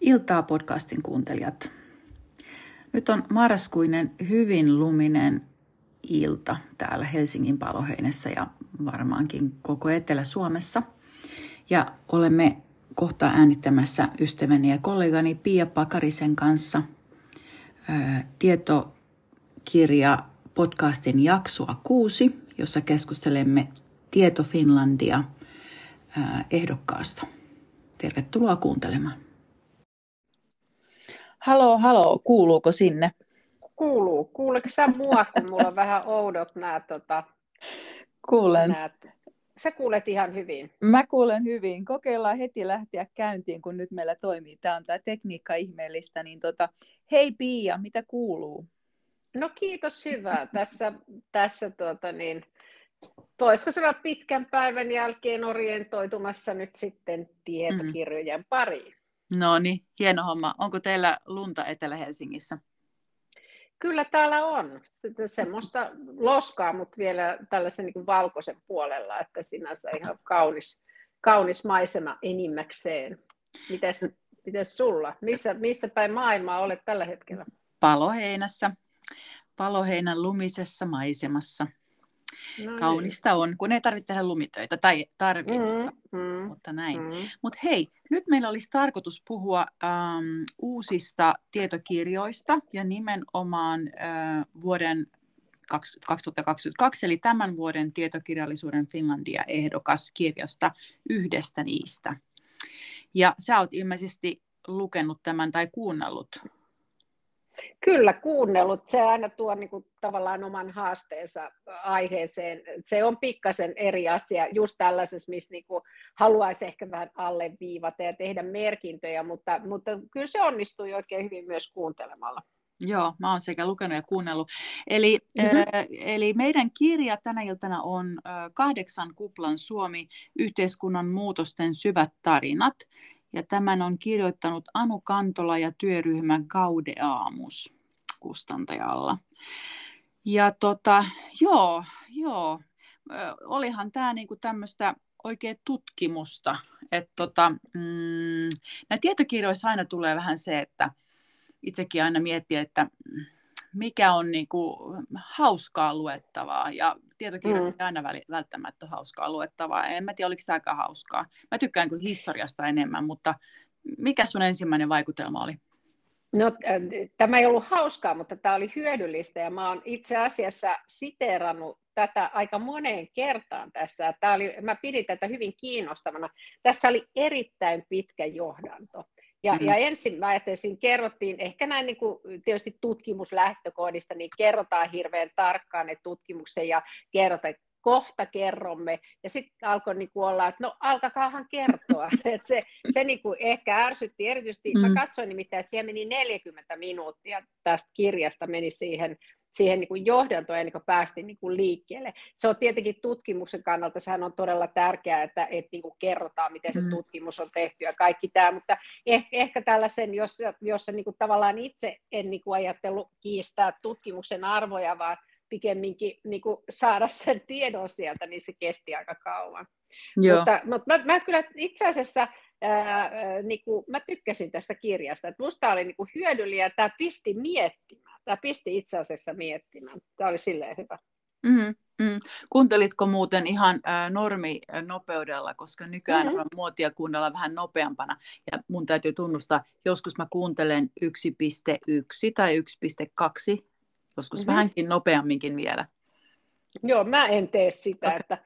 Iltaa podcastin kuuntelijat. Nyt on marraskuinen hyvin luminen ilta täällä Helsingin paloheinässä ja varmaankin koko Etelä-Suomessa. Ja olemme kohta äänittämässä ystäväni ja kollegani Pia Pakarisen kanssa tietokirja podcastin jaksoa kuusi, jossa keskustelemme Tieto Finlandia ehdokkaasta. Tervetuloa kuuntelemaan. Halo, halo, kuuluuko sinne? Kuuluu. Kuuleeko sä mua, kun mulla on vähän oudot nämä... Tota, Kuulen. Nää, sä kuulet ihan hyvin. Mä kuulen hyvin. Kokeillaan heti lähteä käyntiin, kun nyt meillä toimii. Tämä on tämä tekniikka ihmeellistä. Niin tota, hei Pia, mitä kuuluu? No kiitos, hyvä. Tässä, tässä tuota niin, voisiko sanoa pitkän päivän jälkeen orientoitumassa nyt sitten tietokirjojen pariin. No niin, hieno homma. Onko teillä lunta Etelä-Helsingissä? Kyllä täällä on. Semmoista loskaa, mutta vielä tällaisen niin valkoisen puolella, että sinänsä ihan kaunis, kaunis maisema enimmäkseen. Mites, mites sulla? Missä, missä päin maailmaa olet tällä hetkellä? Paloheinässä. Paloheinän lumisessa maisemassa. No niin. Kaunista on, kun ei tarvitse tehdä lumitöitä, tai tarvii, mm, mutta, mm, mutta näin. Mm. Mutta hei, nyt meillä olisi tarkoitus puhua ähm, uusista tietokirjoista ja nimenomaan äh, vuoden 2022, eli tämän vuoden tietokirjallisuuden Finlandia-ehdokaskirjasta yhdestä niistä. Ja sä oot ilmeisesti lukenut tämän tai kuunnellut Kyllä kuunnellut. Se aina tuo niin kuin, tavallaan oman haasteensa aiheeseen. Se on pikkasen eri asia just tällaisessa, missä niin kuin, haluaisi ehkä vähän alleviivata ja tehdä merkintöjä, mutta, mutta kyllä se onnistui oikein hyvin myös kuuntelemalla. Joo, mä oon sekä lukenut ja kuunnellut. Eli, mm-hmm. äh, eli meidän kirja tänä iltana on äh, Kahdeksan kuplan Suomi, yhteiskunnan muutosten syvät tarinat. Ja tämän on kirjoittanut Anu Kantola ja työryhmä Gaudeamus kustantajalla. Ja tota, joo, joo, olihan tämä niinku tämmöistä oikein tutkimusta. Että tota, mm, tietokirjoissa aina tulee vähän se, että itsekin aina miettii, että mikä on niinku hauskaa luettavaa. Ja tietokirjat mm. aina välttämättä hauskaa luettavaa. En mä tiedä, oliko tämä aika hauskaa. Mä tykkään kyllä historiasta enemmän, mutta mikä sun ensimmäinen vaikutelma oli? No, äh, tämä ei ollut hauskaa, mutta tämä oli hyödyllistä ja mä oon itse asiassa siteerannut tätä aika moneen kertaan tässä. Tämä oli, mä pidin tätä hyvin kiinnostavana. Tässä oli erittäin pitkä johdanto. Ja, mm-hmm. ja ensin mä ajattelin, kerrottiin ehkä näin niin kuin tietysti tutkimuslähtökohdista, niin kerrotaan hirveän tarkkaan ne tutkimuksen ja kerrotaan, kohta kerromme. Ja sitten alkoi niin kuin olla, että no alkakaahan kertoa. Et se se niin kuin ehkä ärsytti erityisesti, mm. mä katsoin nimittäin, että siihen meni 40 minuuttia tästä kirjasta meni siihen siihen niin kuin johdantoon ennen kuin päästiin niin kuin liikkeelle. Se on tietenkin tutkimuksen kannalta, sehän on todella tärkeää, että, että niin kuin kerrotaan, miten se mm. tutkimus on tehty ja kaikki tämä, mutta ehkä, ehkä tällaisen, jos, jos niin kuin tavallaan itse en niin kuin ajatellut kiistää tutkimuksen arvoja, vaan pikemminkin niin kuin saada sen tiedon sieltä, niin se kesti aika kauan. Joo. Mutta, mutta mä, mä kyllä itse asiassa ää, niin kuin, mä tykkäsin tästä kirjasta, että musta oli niin kuin hyödyllinen ja tämä pisti miettimään tämä pisti itse asiassa miettimään. Tämä oli silleen hyvä. Mm, mm. Kuuntelitko muuten ihan äh, norminopeudella, koska nykyään mm-hmm. on muotia kuunnella vähän nopeampana. Ja mun täytyy tunnustaa, joskus mä kuuntelen 1.1 tai 1.2, joskus mm-hmm. vähänkin nopeamminkin vielä. Joo, mä en tee sitä, okay. että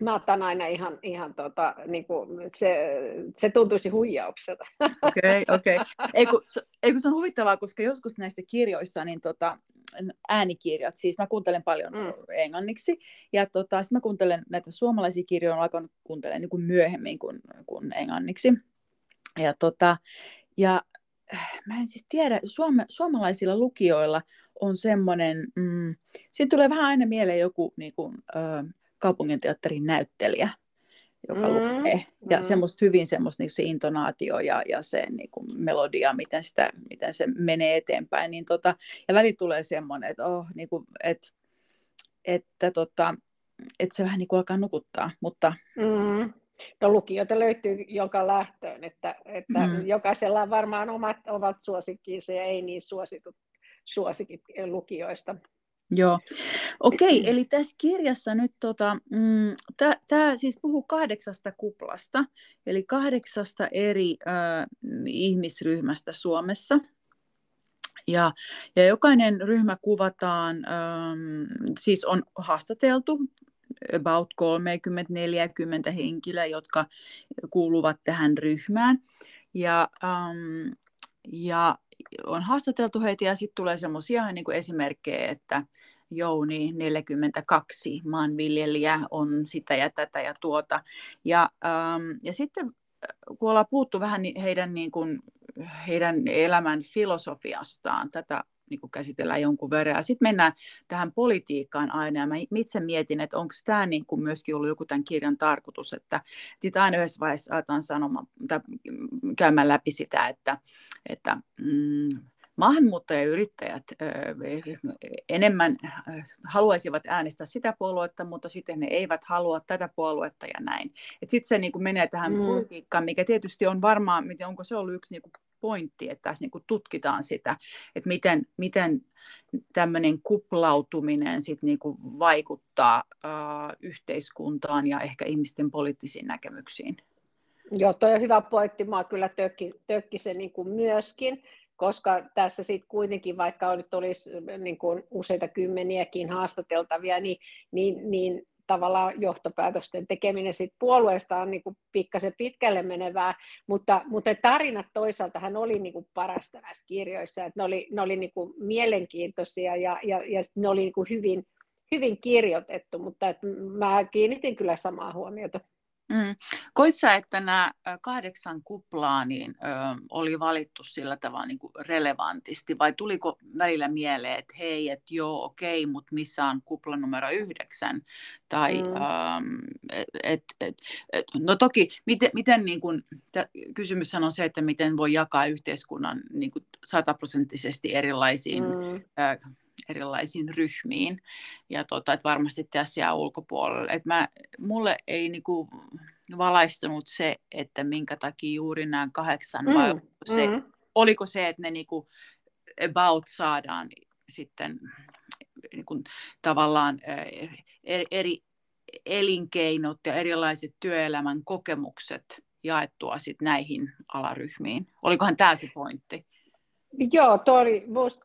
Mä otan aina ihan, ihan tota, niin kuin, se, se tuntuisi huijaukselta. Okei, okay, okei. Okay. Ei, kun, ei kun se on huvittavaa, koska joskus näissä kirjoissa, niin tota, äänikirjat, siis mä kuuntelen paljon mm. englanniksi, ja tota, sitten mä kuuntelen näitä suomalaisia kirjoja, olen alkanut kuuntelemaan niin kuin myöhemmin kuin, kuin englanniksi. Ja, tota, ja mä en siis tiedä, suome, suomalaisilla lukijoilla on semmoinen, mm, siitä tulee vähän aina mieleen joku niin kuin, ö, kaupunginteatterin näyttelijä, joka mm, lukee. Ja mm. semmoista hyvin semmoista niin se intonaatio ja, ja se niin kuin melodia, miten, sitä, miten se menee eteenpäin. Niin tota, ja väli tulee semmoinen, että, oh, niin kuin, että, että, tota, että se vähän niin kuin alkaa nukuttaa. Mutta... Mm. No lukijoita löytyy joka lähtöön, että, että mm. jokaisella on varmaan omat, omat suosikkiinsa ja ei niin suositut suosikit lukijoista. Joo, okei, okay, eli tässä kirjassa nyt tota, mm, tämä siis puhuu kahdeksasta kuplasta, eli kahdeksasta eri äh, ihmisryhmästä Suomessa. Ja, ja jokainen ryhmä kuvataan, ähm, siis on haastateltu about 30-40 henkilöä, jotka kuuluvat tähän ryhmään. Ja, ähm, ja on haastateltu heitä ja sitten tulee semmoisia niin esimerkkejä, että Jouni 42 maanviljelijä on sitä ja tätä ja tuota. Ja, ähm, ja sitten kun ollaan puhuttu vähän heidän, niin kuin, heidän elämän filosofiastaan, tätä niin kuin käsitellään jonkun verran. Sitten mennään tähän politiikkaan aina. Ja mä itse mietin, että onko tämä niin kuin myöskin ollut joku tämän kirjan tarkoitus, että sitten aina yhdessä vaiheessa aletaan sanomaan, tai käymään läpi sitä, että, että mm, maahanmuuttajayrittäjät enemmän haluaisivat äänestää sitä puoluetta, mutta sitten ne eivät halua tätä puoluetta ja näin. Sitten se niin kuin menee tähän mm. politiikkaan, mikä tietysti on varmaan, onko se ollut yksi niin kuin pointti, että tässä niin kuin tutkitaan sitä, että miten, miten tämmöinen kuplautuminen sit niin kuin vaikuttaa äh, yhteiskuntaan ja ehkä ihmisten poliittisiin näkemyksiin. Joo, tuo on hyvä pointti. Mä kyllä tökki, tökki se niin kuin myöskin, koska tässä sitten kuitenkin, vaikka nyt olisi niin kuin useita kymmeniäkin haastateltavia, niin, niin, niin tavallaan johtopäätösten tekeminen sit puolueesta on niin pikkasen pitkälle menevää, mutta, mutta tarinat toisaalta hän oli niin kuin parasta näissä kirjoissa, että ne oli, ne oli niin kuin mielenkiintoisia ja, ja, ja ne oli niin kuin hyvin, hyvin kirjoitettu, mutta että mä kiinnitin kyllä samaa huomiota. Mm. Koit sä, että nämä kahdeksan kuplaa niin, ö, oli valittu sillä tavalla niin kuin relevantisti, vai tuliko välillä mieleen, että hei, että joo, okei, mutta missä on kupla numero yhdeksän? Tai, mm. ö, et, et, et, no toki, miten, miten niin kuin, kysymys on se, että miten voi jakaa yhteiskunnan niin kuin sataprosenttisesti erilaisiin mm. ö, erilaisiin ryhmiin. Ja tota, että varmasti tässä jää ulkopuolelle. Et mä, mulle ei niinku valaistunut se, että minkä takia juuri nämä kahdeksan, mm, vai se, mm. oliko se, että ne niinku about saadaan sitten niinku, tavallaan eri elinkeinot ja erilaiset työelämän kokemukset jaettua sit näihin alaryhmiin. Olikohan tämä se pointti? Joo, tuo oli myös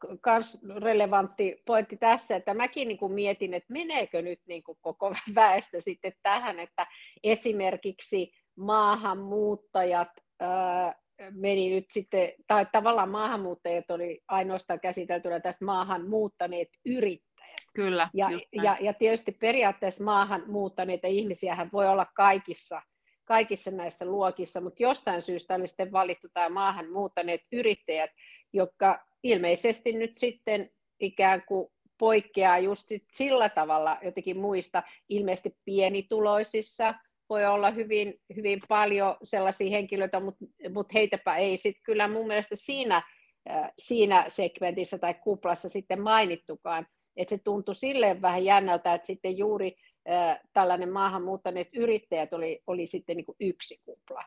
relevantti pointti tässä, että mäkin niin kuin mietin, että meneekö nyt niin kuin koko väestö sitten tähän, että esimerkiksi maahanmuuttajat ää, meni nyt sitten, tai tavallaan maahanmuuttajat oli ainoastaan käsiteltynä tästä maahanmuuttaneet yrittäjät. Kyllä, ja, ja, ja tietysti periaatteessa maahanmuuttaneita ihmisiä voi olla kaikissa kaikissa näissä luokissa, mutta jostain syystä oli sitten valittu tämä maahanmuuttaneet yrittäjät, jotka ilmeisesti nyt sitten ikään kuin poikkeaa just sit sillä tavalla jotenkin muista, ilmeisesti pienituloisissa voi olla hyvin, hyvin paljon sellaisia henkilöitä, mutta, mutta heitäpä ei sitten kyllä mun mielestä siinä, äh, siinä segmentissä tai kuplassa sitten mainittukaan. Että se tuntui silleen vähän jännältä, että sitten juuri äh, tällainen maahanmuuttaneet yrittäjät oli, oli sitten niin kuin yksi kupla.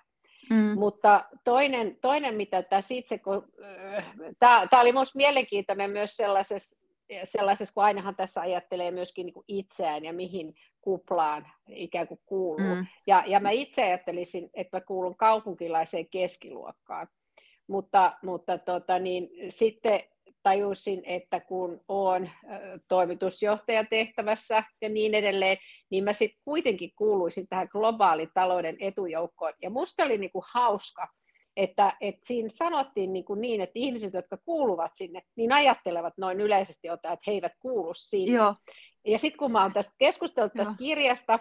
Mm. Mutta toinen, toinen, mitä tässä itse, kun, äh, tämä oli minusta mielenkiintoinen myös sellaisessa, sellaisessa, kun ainahan tässä ajattelee myöskin niin kuin itseään ja mihin kuplaan ikään kuin kuuluu. Mm. Ja, ja mä itse ajattelisin, että mä kuulun kaupunkilaiseen keskiluokkaan. Mutta, mutta tota, niin, sitten tajusin, että kun olen toimitusjohtajatehtävässä ja niin edelleen, niin mä sitten kuitenkin kuuluisin tähän globaalin talouden etujoukkoon. Ja musta oli niinku hauska, että, että siinä sanottiin niin, kuin niin, että ihmiset, jotka kuuluvat sinne, niin ajattelevat noin yleisesti ottaen, että he eivät kuulu sinne. Joo. Ja sitten kun mä oon tästä keskustellut tästä Joo. kirjasta,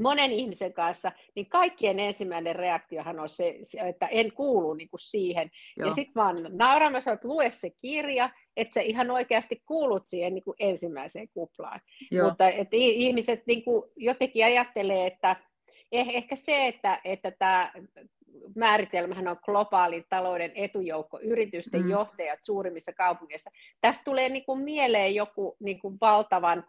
monen ihmisen kanssa, niin kaikkien ensimmäinen reaktiohan on se, että en kuulu niin kuin siihen. Joo. Ja sitten mä oon nauramassa, että lue se kirja, että sä ihan oikeasti kuulut siihen niin kuin ensimmäiseen kuplaan. Joo. Mutta että ihmiset niin kuin jotenkin ajattelee, että eh, ehkä se, että, että tämä määritelmähän on globaalin talouden etujoukko, yritysten mm. johtajat suurimmissa kaupungeissa. Tästä tulee niin kuin mieleen joku niin kuin valtavan,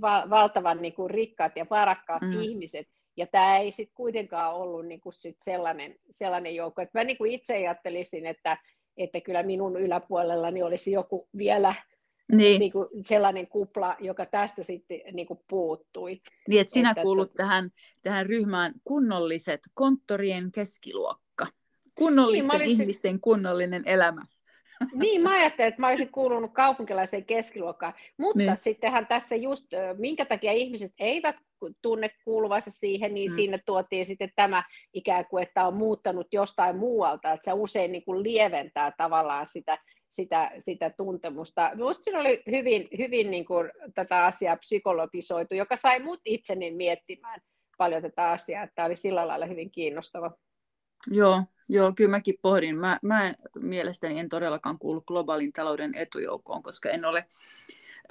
val, valtavan niin kuin rikkaat ja varakkaat mm. ihmiset, Ja tämä ei sitten kuitenkaan ollut niin kuin sit sellainen, sellainen joukko. että mä niin kuin itse ajattelisin, että, että kyllä minun yläpuolellani olisi joku vielä niin. Niin kuin sellainen kupla, joka tästä sitten niin kuin puuttui. Niin, että sinä että, kuulut että... tähän, tähän ryhmään kunnolliset konttorien keskiluokka. Kunnollisten niin, olisin... ihmisten kunnollinen elämä. Niin, mä ajattelin, että mä olisin kuulunut kaupunkilaiseen keskiluokkaan, mutta niin. sittenhän tässä just, minkä takia ihmiset eivät tunne kuuluvansa siihen, niin mm. siinä tuotiin sitten tämä ikään kuin, että on muuttanut jostain muualta, että se usein niin kuin lieventää tavallaan sitä, sitä, sitä tuntemusta. Minusta siinä oli hyvin, hyvin niin kuin tätä asiaa psykologisoitu, joka sai mut itseni miettimään paljon tätä asiaa, että tämä oli sillä lailla hyvin kiinnostava. Joo, joo kyllä mäkin pohdin. Mä, mä en, mielestäni en todellakaan kuulu globaalin talouden etujoukkoon, koska en ole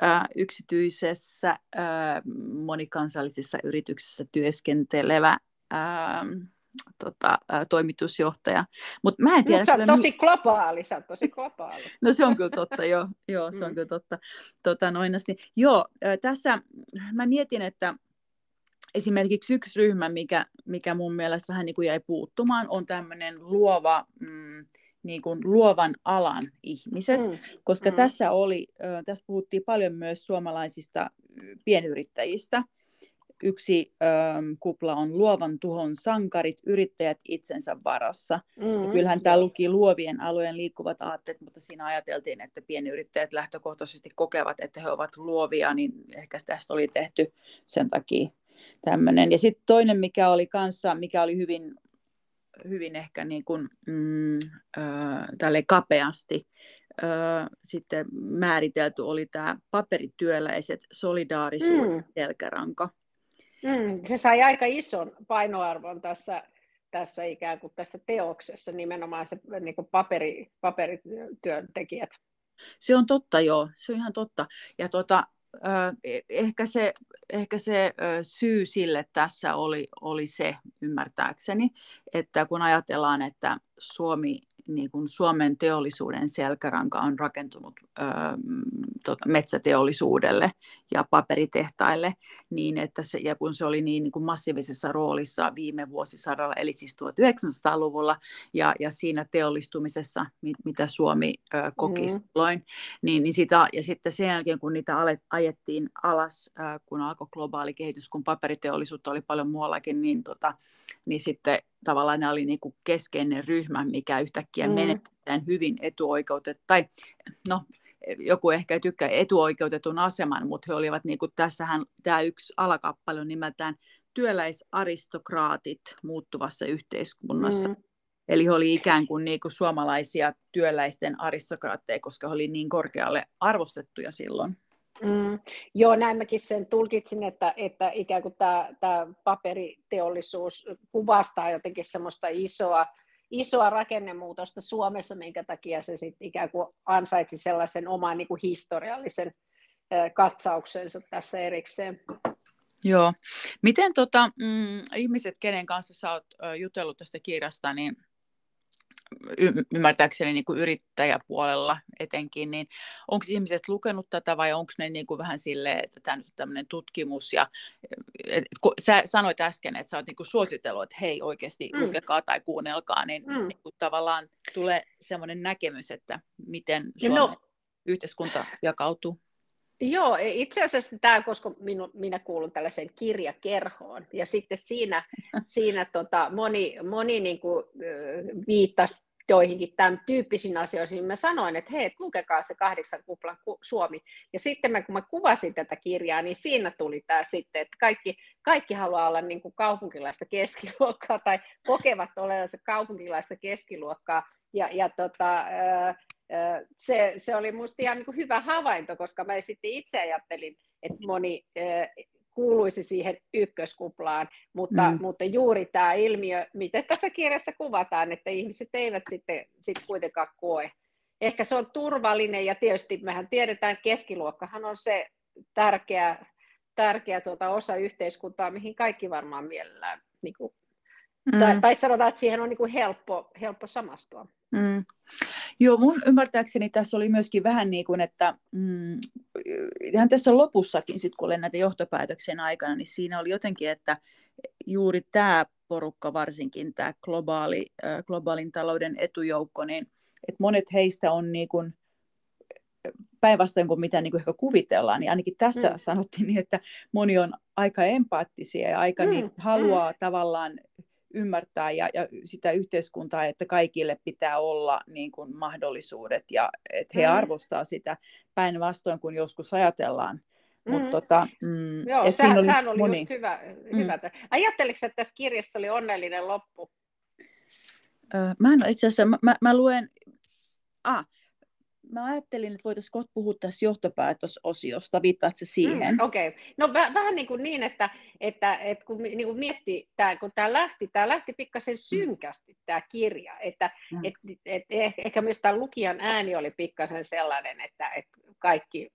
ää, yksityisessä ää, monikansallisessa yrityksessä työskentelevä ää, tota, ää, toimitusjohtaja. Mut mä en tiedä, Mut sä oot tosi globaali, sä oot tosi globaali. no se on kyllä totta, joo, joo se on mm. kyllä totta. Tota, noinasti. Joo, ää, tässä mä mietin, että esimerkiksi yksi ryhmä, mikä, mikä mun mielestä vähän niin kuin jäi puuttumaan, on tämmöinen luova, mm, niin kuin luovan alan ihmiset, mm. koska mm. tässä oli, tässä puhuttiin paljon myös suomalaisista pienyrittäjistä, yksi ö, kupla on luovan tuhon sankarit, yrittäjät itsensä varassa. Mm, ja kyllähän tämä luki luovien alojen liikkuvat aatteet, mutta siinä ajateltiin, että pienyrittäjät lähtökohtaisesti kokevat, että he ovat luovia, niin ehkä tästä oli tehty sen takia tämmöinen. Ja sitten toinen, mikä oli kanssa, mikä oli hyvin, hyvin ehkä niin kuin, mm, äh, kapeasti äh, sitten määritelty, oli tämä paperityöläiset solidaarisuuden mm. selkäranka. Mm, se sai aika ison painoarvon tässä, tässä ikään kuin tässä teoksessa, nimenomaan se niin kuin paperi, paperityöntekijät. Se on totta, joo. Se on ihan totta. Ja tota, e, ehkä se, ehkä se syy sille tässä oli, oli se, ymmärtääkseni, että kun ajatellaan, että Suomi niin kuin Suomen teollisuuden selkäranka on rakentunut ö, tota, metsäteollisuudelle ja paperitehtaille, niin että se, ja kun se oli niin, niin kuin massiivisessa roolissa viime vuosisadalla, eli siis 1900-luvulla, ja, ja siinä teollistumisessa, mit, mitä Suomi ö, koki mm. silloin, niin, niin sitä, ja sitten sen jälkeen, kun niitä alet, ajettiin alas, ö, kun alkoi globaali kehitys, kun paperiteollisuutta oli paljon muuallakin, niin, tota, niin sitten tavallaan ne oli niin kuin keskeinen ryhmä, mikä yhtäkkiä mm. menetetään hyvin etuoikeutettu, tai no, joku ehkä ei tykkää etuoikeutetun aseman, mutta he olivat niin kuin tässähän tämä yksi alakappale on nimeltään työläisaristokraatit muuttuvassa yhteiskunnassa. Mm. Eli he oli ikään kuin, niin kuin suomalaisia työläisten aristokraatteja, koska he oli niin korkealle arvostettuja silloin. Mm, joo, näin mäkin sen tulkitsin, että, että ikään kuin tämä, tämä paperiteollisuus kuvastaa jotenkin semmoista isoa, isoa rakennemuutosta Suomessa, minkä takia se sitten ikään kuin ansaitsi sellaisen oman niin kuin historiallisen katsauksensa tässä erikseen. Joo. Miten tota, mm, ihmiset, kenen kanssa sä oot jutellut tästä kirjasta, niin ymmärtääkseni niin kuin yrittäjäpuolella etenkin, niin onko ihmiset lukenut tätä vai onko ne niin kuin vähän silleen, että tämä nyt on tämmöinen tutkimus ja et, kun sä sanoit äsken, että sä oot niin kuin suositellut, että hei oikeasti mm. lukekaa tai kuunnelkaa, niin, mm. niin kuin tavallaan tulee semmoinen näkemys, että miten no Suomen no. yhteiskunta jakautuu. Joo, e, itse asiassa tämä, koska minu, minä kuulun tällaiseen kirjakerhoon, ja sitten siinä, siinä tota, moni, moni niin kuin, viittasi joihinkin tämän tyyppisiin asioihin, niin mä sanoin, että hei, lukekaa se kahdeksan kuplan Suomi. Ja sitten mä, kun mä kuvasin tätä kirjaa, niin siinä tuli tämä sitten, että kaikki, kaikki haluaa olla niin kuin kaupunkilaista keskiluokkaa tai kokevat olevansa kaupunkilaista keskiluokkaa. Ja, ja tota, se, se oli minusta ihan niin hyvä havainto, koska mä sitten itse ajattelin, että moni kuuluisi siihen ykköskuplaan, mutta, mm. mutta juuri tämä ilmiö, miten tässä kirjassa kuvataan, että ihmiset eivät sitten sit kuitenkaan koe. Ehkä se on turvallinen ja tietysti mehän tiedetään, keskiluokkahan on se tärkeä, tärkeä tuota osa yhteiskuntaa, mihin kaikki varmaan mielellään, niin kuin, mm. tai, tai sanotaan, että siihen on niin kuin helppo, helppo samastua. Mm. Joo, mun ymmärtääkseni tässä oli myöskin vähän niin kuin, että mm, ihan tässä lopussakin, sit kun olen näitä johtopäätöksen aikana, niin siinä oli jotenkin, että, juuri tämä porukka, varsinkin tämä globaali, globaalin talouden etujoukko, niin että monet heistä on niin kuin, päinvastoin kuin mitä niin kuin ehkä kuvitellaan, niin ainakin tässä mm. sanottiin niin, että moni on aika empaattisia ja aika mm. niin, haluaa mm. tavallaan ymmärtää ja, ja sitä yhteiskuntaa, että kaikille pitää olla niin kuin mahdollisuudet ja että he mm. arvostaa sitä päinvastoin kuin joskus ajatellaan. Mm. Mut tota, mm, Joo, sehän, oli, sehän oli moni... just hyvä. Mm. hyvä. Ajatteliko, että tässä kirjassa oli onnellinen loppu? Öö, mä en itse asiassa, mä, mä, mä luen, ah, mä ajattelin, että voitaisiin kohta puhua tässä johtopäätösosiosta, viittaatko siihen? Mm, Okei, okay. no väh, vähän niin, kuin niin että, että, että kun niin kuin miettii, tämä, kun tämä lähti, tämä lähti pikkasen mm. synkästi tämä kirja, että mm. et, et, et, ehkä myös tämä lukijan ääni oli pikkasen sellainen, että, että kaikki,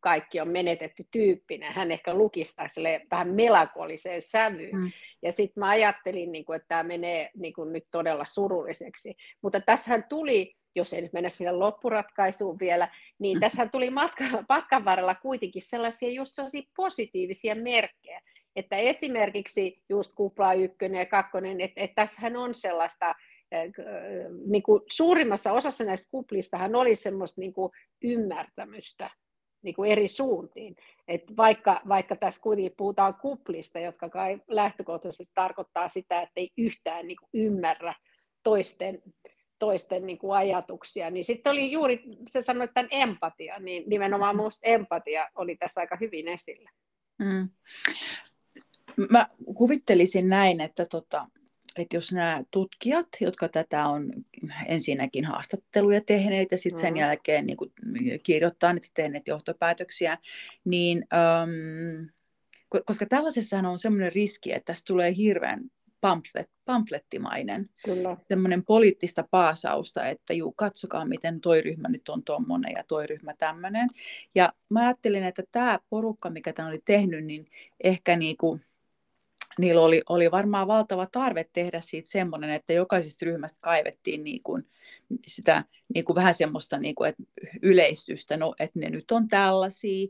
kaikki on menetetty tyyppinen. Hän ehkä lukista vähän melankoliseen sävyyn. Mm. Ja sitten mä ajattelin, niin kuin, että tämä menee niin kuin nyt todella surulliseksi. Mutta tässähän tuli jos ei nyt mennä sinne loppuratkaisuun vielä, niin tässä tuli matka, matkan varrella kuitenkin sellaisia just sellaisia positiivisia merkkejä, että esimerkiksi just kupla ykkönen ja kakkonen, että, että tässähän on sellaista, niin kuin suurimmassa osassa näistä kuplistahan oli semmoista niin kuin ymmärtämystä niin kuin eri suuntiin. Et vaikka, vaikka tässä kuitenkin puhutaan kuplista, jotka kai lähtökohtaisesti tarkoittaa sitä, että ei yhtään niin kuin ymmärrä toisten toisten niin kuin ajatuksia, niin sitten oli juuri, se sanoi tämän empatia, niin nimenomaan minusta empatia oli tässä aika hyvin esillä. Mm. Mä kuvittelisin näin, että, tota, että jos nämä tutkijat, jotka tätä on ensinnäkin haastatteluja tehneet ja sitten sen mm. jälkeen niin kuin kirjoittaneet ja tehneet johtopäätöksiä, niin ähm, koska tällaisessahan on sellainen riski, että tässä tulee hirveän pamflet, pamflettimainen, Kyllä. semmoinen poliittista paasausta, että juu, katsokaa miten toi ryhmä nyt on tuommoinen ja toi ryhmä tämmöinen. Ja mä ajattelin, että tämä porukka, mikä tämän oli tehnyt, niin ehkä niinku, niillä oli, oli varmaan valtava tarve tehdä siitä semmoinen, että jokaisesta ryhmästä kaivettiin niinku sitä niinku vähän semmoista niinku, että yleistystä, no, että ne nyt on tällaisia,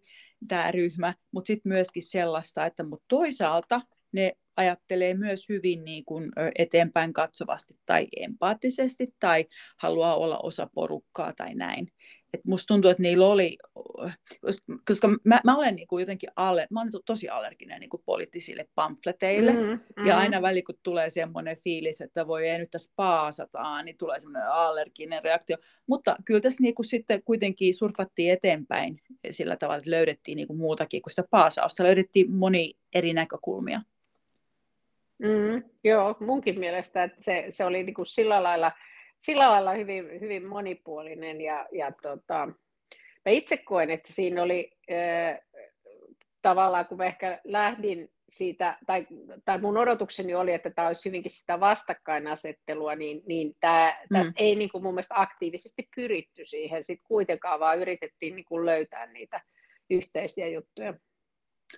tämä ryhmä, mutta sitten myöskin sellaista, että mut toisaalta ne ajattelee myös hyvin niin kuin eteenpäin katsovasti tai empaattisesti tai haluaa olla osa porukkaa tai näin. Et musta tuntuu, että niillä oli, koska mä, mä olen niin kuin jotenkin alle, mä olen tosi allerginen niin kuin poliittisille pamfleteille, mm, mm. ja aina väli kun tulee semmoinen fiilis, että voi ei nyt tässä paasataan, niin tulee semmoinen allerginen reaktio. Mutta kyllä tässä niin kuin sitten kuitenkin surfattiin eteenpäin sillä tavalla, että löydettiin niin kuin muutakin kuin sitä paasausta, löydettiin moni eri näkökulmia. Mm, joo, munkin mielestä että se, se oli niin kuin sillä, lailla, sillä lailla hyvin, hyvin monipuolinen ja, ja tota, mä itse koen, että siinä oli äh, tavallaan, kun mä ehkä lähdin siitä, tai, tai mun odotukseni oli, että tämä olisi hyvinkin sitä vastakkainasettelua, niin, niin tämä, mm. tässä ei niin kuin mun mielestä aktiivisesti pyritty siihen sitten kuitenkaan, vaan yritettiin niin kuin löytää niitä yhteisiä juttuja.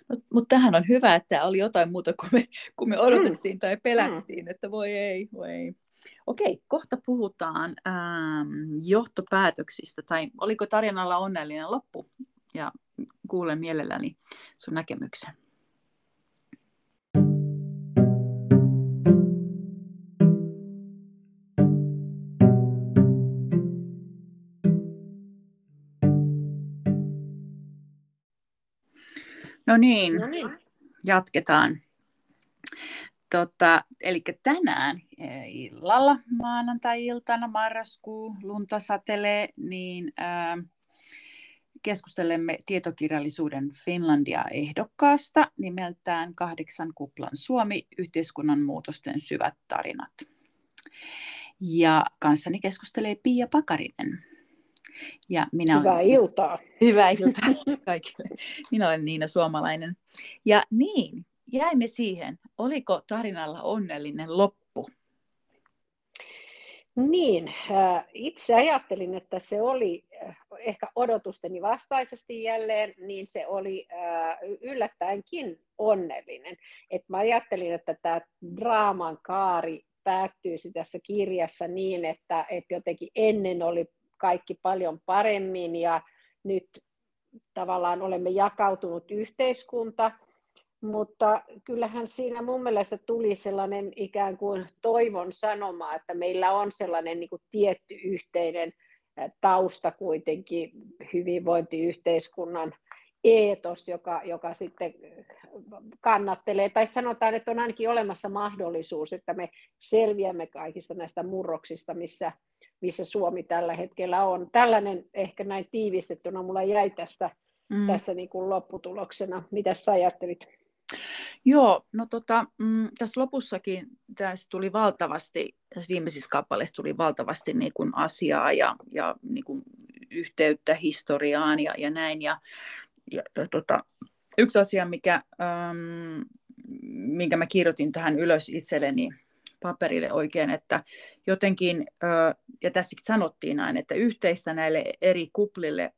Mutta mut tähän on hyvä, että oli jotain muuta kuin me, kuin me odotettiin mm. tai pelättiin, mm. että voi ei, voi ei. Okei, kohta puhutaan ähm, johtopäätöksistä, tai oliko Tarjanalla onnellinen loppu? Ja kuulen mielelläni sun näkemyksen. No niin, no niin. jatketaan. Tota, eli tänään e, illalla, maanantai-iltana, marraskuu, lunta satelee, niin ää, keskustelemme tietokirjallisuuden Finlandia-ehdokkaasta nimeltään Kahdeksan kuplan Suomi, yhteiskunnan muutosten syvät tarinat. Ja kanssani keskustelee Pia Pakarinen. Ja minä Hyvää olen... iltaa. Hyvää iltaa kaikille. Minä olen Niina Suomalainen. Ja niin, jäimme siihen. Oliko tarinalla onnellinen loppu? Niin, äh, itse ajattelin, että se oli äh, ehkä odotusteni vastaisesti jälleen, niin se oli äh, yllättäenkin onnellinen. Et mä ajattelin, että tämä draaman kaari päättyisi tässä kirjassa niin, että, että jotenkin ennen oli kaikki paljon paremmin ja nyt tavallaan olemme jakautunut yhteiskunta. Mutta kyllähän siinä mun mielestä tuli sellainen ikään kuin toivon sanoma, että meillä on sellainen niin kuin tietty yhteinen tausta kuitenkin hyvinvointiyhteiskunnan eetos, joka, joka sitten kannattelee, tai sanotaan, että on ainakin olemassa mahdollisuus, että me selviämme kaikista näistä murroksista, missä, missä Suomi tällä hetkellä on. Tällainen ehkä näin tiivistettynä mulla jäi tästä, mm. tässä niin kuin lopputuloksena. Mitä sä ajattelit? Joo, no tota, mm, tässä lopussakin tässä tuli valtavasti, tässä viimeisissä kappaleissa tuli valtavasti niin kuin asiaa ja, ja niin kuin yhteyttä historiaan ja, ja näin. Ja, ja, ja tota, yksi asia, mikä, ähm, minkä mä kirjoitin tähän ylös itselleni paperille oikein, että jotenkin, ja tässä sanottiin näin, että yhteistä näille eri kuplille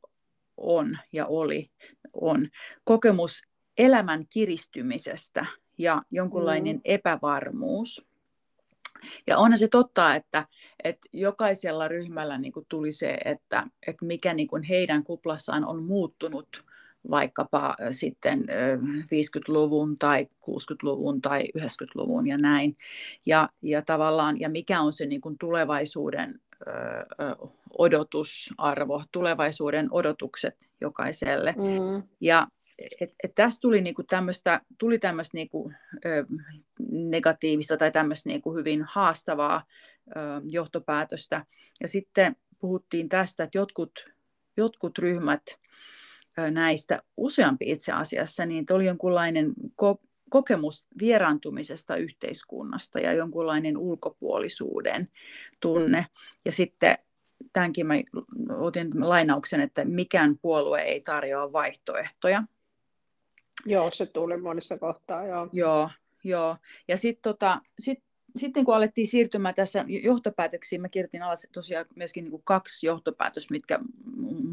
on ja oli, on kokemus elämän kiristymisestä ja jonkunlainen mm. epävarmuus. Ja onhan se totta, että, että jokaisella ryhmällä niin kuin tuli se, että, että mikä niin kuin heidän kuplassaan on muuttunut vaikkapa sitten 50-luvun tai 60-luvun tai 90-luvun ja näin. Ja, ja tavallaan, ja mikä on se niin kuin tulevaisuuden odotusarvo, tulevaisuuden odotukset jokaiselle. Mm. Ja et, et tästä tuli niinku tämmöistä tuli tämmöistä niinku, ö, negatiivista tai tämmöistä niinku hyvin haastavaa ö, johtopäätöstä. Ja sitten puhuttiin tästä, että jotkut, jotkut ryhmät näistä, useampi itse asiassa, niin oli jonkunlainen ko- kokemus vieraantumisesta yhteiskunnasta ja jonkunlainen ulkopuolisuuden tunne. Ja sitten tämänkin mä otin lainauksen, että mikään puolue ei tarjoa vaihtoehtoja. Joo, se tuli monissa kohtaa, joo. Joo, joo. Ja sitten tota, sit, sitten kun alettiin siirtymään tässä johtopäätöksiin, mä kirjoitin alas tosiaan myöskin niin kuin kaksi johtopäätöstä, mitkä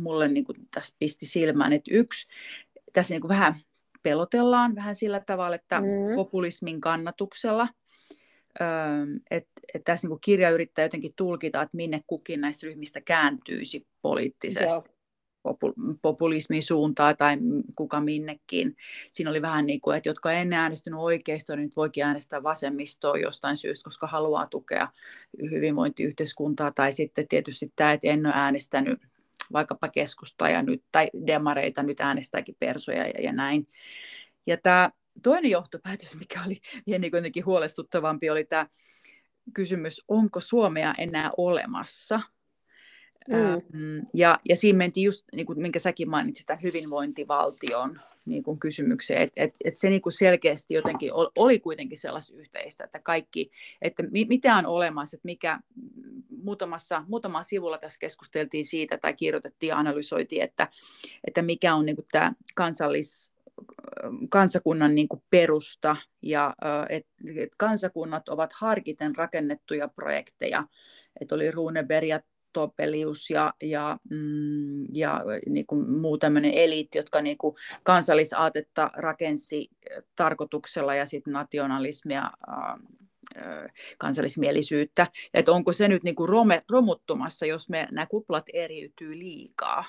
mulle niin kuin tässä pisti silmään. Että yksi, tässä niin kuin vähän pelotellaan vähän sillä tavalla, että mm. populismin kannatuksella, että et tässä niin kirja yrittää jotenkin tulkita, että minne kukin näistä ryhmistä kääntyisi poliittisesti. Joo populismin suuntaan tai kuka minnekin. Siinä oli vähän niin kuin, että jotka ennen äänestynyt oikeistoa, niin nyt voikin äänestää vasemmistoa jostain syystä, koska haluaa tukea hyvinvointiyhteiskuntaa. Tai sitten tietysti tämä, että en ole äänestänyt vaikkapa keskusta ja nyt, tai demareita, nyt äänestääkin persoja ja, ja näin. Ja tämä toinen johtopäätös, mikä oli vielä niin huolestuttavampi, oli tämä kysymys, onko Suomea enää olemassa – Mm. Ja, ja siinä mentiin just, niin kuin, minkä säkin mainitsit, tämän hyvinvointivaltion niin kuin kysymykseen, että et, et se niin kuin selkeästi jotenkin oli kuitenkin sellaista yhteistä, että kaikki, että mi, mitä on olemassa, että mikä muutamassa, muutama sivulla tässä keskusteltiin siitä tai kirjoitettiin ja analysoitiin, että, että mikä on niin kuin tämä kansallis, kansakunnan niin kuin perusta ja että et kansakunnat ovat harkiten rakennettuja projekteja, että oli Runeberg ja Topelius ja, ja, mm, ja niin kuin muu tämmöinen eliitti, jotka niin kuin kansallisaatetta rakensi tarkoituksella ja sitten nationalismia, äh, kansallismielisyyttä. Että onko se nyt niin kuin rome, romuttumassa, jos me, nämä kuplat eriytyy liikaa.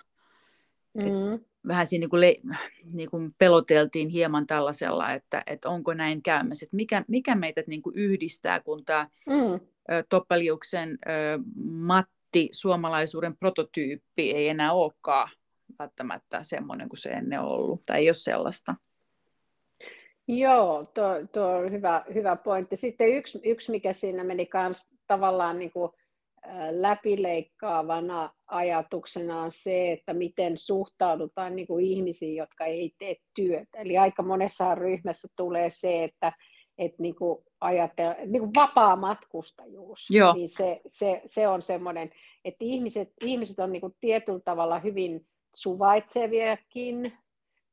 Mm. vähän siinä niin kuin, le, niin kuin peloteltiin hieman tällaisella, että, että onko näin käymässä. Että mikä, mikä meitä niin kuin yhdistää, kun tämä mm. Toppeliuksen mat, suomalaisuuden prototyyppi ei enää olekaan välttämättä semmoinen kuin se ennen ollut, tai ei ole sellaista. Joo, tuo, tuo on hyvä, hyvä pointti. Sitten yksi, yksi, mikä siinä meni kans tavallaan niin kuin läpileikkaavana ajatuksena on se, että miten suhtaudutaan niin kuin ihmisiin, jotka ei tee työtä. Eli aika monessa ryhmässä tulee se, että että niin kuin ajatella, niin kuin vapaa matkustajuus, Joo. niin se, se, se on semmoinen, että ihmiset, ihmiset on niin kuin tietyllä tavalla hyvin suvaitseviakin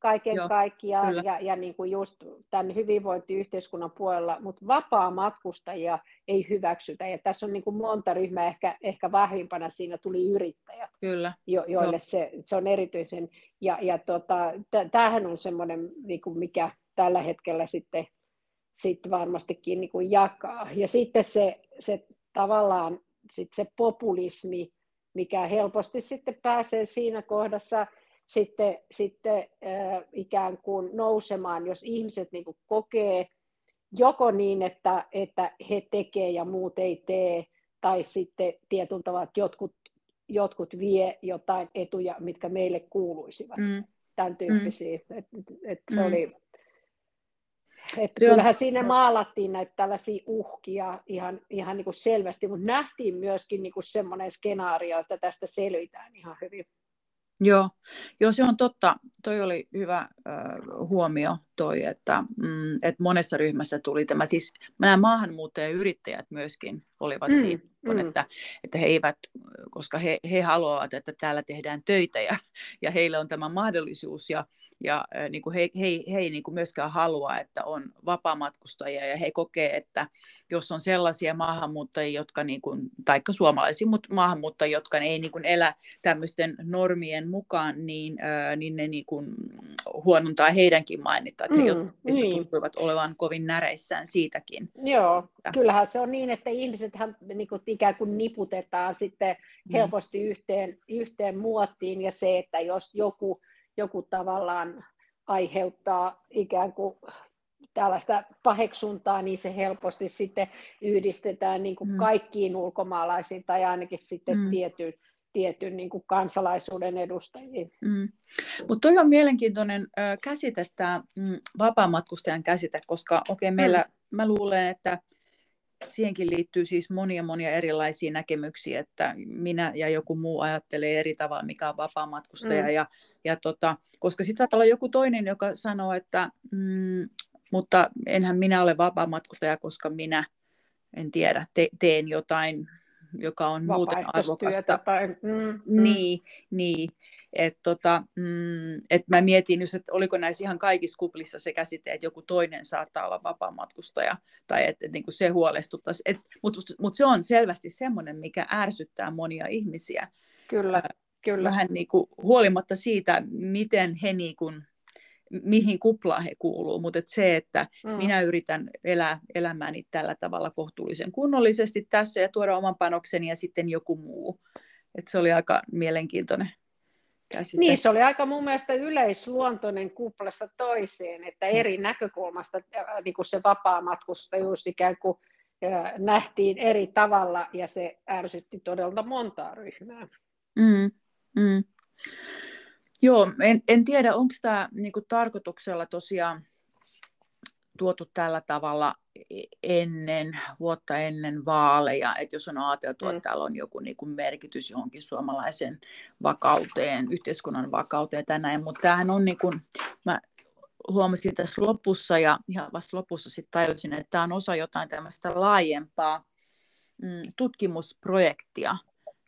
kaiken Joo, kaikkiaan ja, ja niin kuin just tämän hyvinvointiyhteiskunnan puolella, mutta vapaa matkustajia ei hyväksytä. Ja tässä on niin kuin monta ryhmää, ehkä, ehkä vahvimpana siinä tuli yrittäjät, Kyllä. Jo, joille se, se on erityisen. Ja, ja tota, tämähän on semmoinen, niin kuin mikä tällä hetkellä sitten sitten varmastikin niin kuin jakaa. Ja sitten se, se tavallaan sit se populismi, mikä helposti sitten pääsee siinä kohdassa sitten, sitten äh, ikään kuin nousemaan, jos ihmiset niin kuin kokee joko niin, että, että he tekee ja muut ei tee, tai sitten tietyllä tavalla, että jotkut, jotkut vie jotain etuja, mitkä meille kuuluisivat. Mm. Tämän tyyppisiä. Mm. Et, et se mm. oli, että kyllähän siinä maalattiin näitä tällaisia uhkia ihan, ihan niin kuin selvästi, mutta nähtiin myöskin niin kuin semmoinen skenaario, että tästä selvitään ihan hyvin. Joo, Joo se on totta. Toi oli hyvä äh, huomio toi, että, mm, että monessa ryhmässä tuli tämä. Siis nämä maahanmuuttajayrittäjät myöskin olivat mm, siinä, mm. Että, että he eivät, koska he, he haluavat, että täällä tehdään töitä ja, ja heillä on tämä mahdollisuus ja, ja niin kuin he, he, he ei niin kuin myöskään halua, että on vapaamatkustajia ja he kokee, että jos on sellaisia maahanmuuttajia, jotka niin kuin, taikka suomalaisia mutta maahanmuuttajia, jotka ei niin kuin elä tämmöisten normien mukaan, niin, äh, niin ne niin kuin huonontaa heidänkin mainittaa, että he mm, niin. tuntuivat olevan kovin näreissään siitäkin. Joo, ja. kyllähän se on niin, että ihmisethän niin kuin, ikään kuin niputetaan sitten mm. helposti yhteen, yhteen muottiin ja se, että jos joku, joku tavallaan aiheuttaa ikään kuin tällaista paheksuntaa, niin se helposti sitten yhdistetään niin kuin mm. kaikkiin ulkomaalaisiin tai ainakin sitten mm. tietyn, tietyn niin kuin kansalaisuuden edustajiin. Mm. Mutta toi on mielenkiintoinen äh, käsite, tämä mm, vapaamatkustajan käsite, koska okei, okay, meillä, mm. mä luulen, että siihenkin liittyy siis monia monia erilaisia näkemyksiä, että minä ja joku muu ajattelee eri tavalla, mikä on vapaamatkustaja. Mm. Ja, ja tota, koska sitten saattaa olla joku toinen, joka sanoo, että mm, mutta enhän minä ole vapaamatkustaja, koska minä en tiedä, te, teen jotain joka on muuten arvokasta. Tai, mm, mm. Niin, niin. Et tota, mm, et mä mietin just, että oliko näissä ihan kaikissa kuplissa se käsite, että joku toinen saattaa olla vapaamatkustaja, tai että et, niin se huolestuttaisi. Mutta mut se on selvästi semmoinen, mikä ärsyttää monia ihmisiä. Kyllä, kyllä. Vähän niin kuin, huolimatta siitä, miten he niin kuin, mihin kuplaan he kuuluu, mutta et se, että mm. minä yritän elää elämääni tällä tavalla kohtuullisen kunnollisesti tässä ja tuoda oman panokseni ja sitten joku muu. Et se oli aika mielenkiintoinen käsite. Niin, se oli aika mun mielestä yleisluontoinen kuplasta toiseen, että mm. eri näkökulmasta niin kuin se vapaamatkustajuus ikään kuin nähtiin eri tavalla ja se ärsytti todella montaa ryhmää. Mm, mm. Joo, en, en tiedä, onko tämä niinku tarkoituksella tosiaan tuotu tällä tavalla e, ennen, vuotta ennen vaaleja, että jos on ajateltu, mm. että täällä on joku niin kuin merkitys johonkin suomalaisen vakauteen, yhteiskunnan vakauteen tai näin, mutta tämähän on niin kuin, mä huomasin tässä lopussa ja ihan vasta lopussa sitten tajusin, että tämä on osa jotain tämmöistä laajempaa mm, tutkimusprojektia,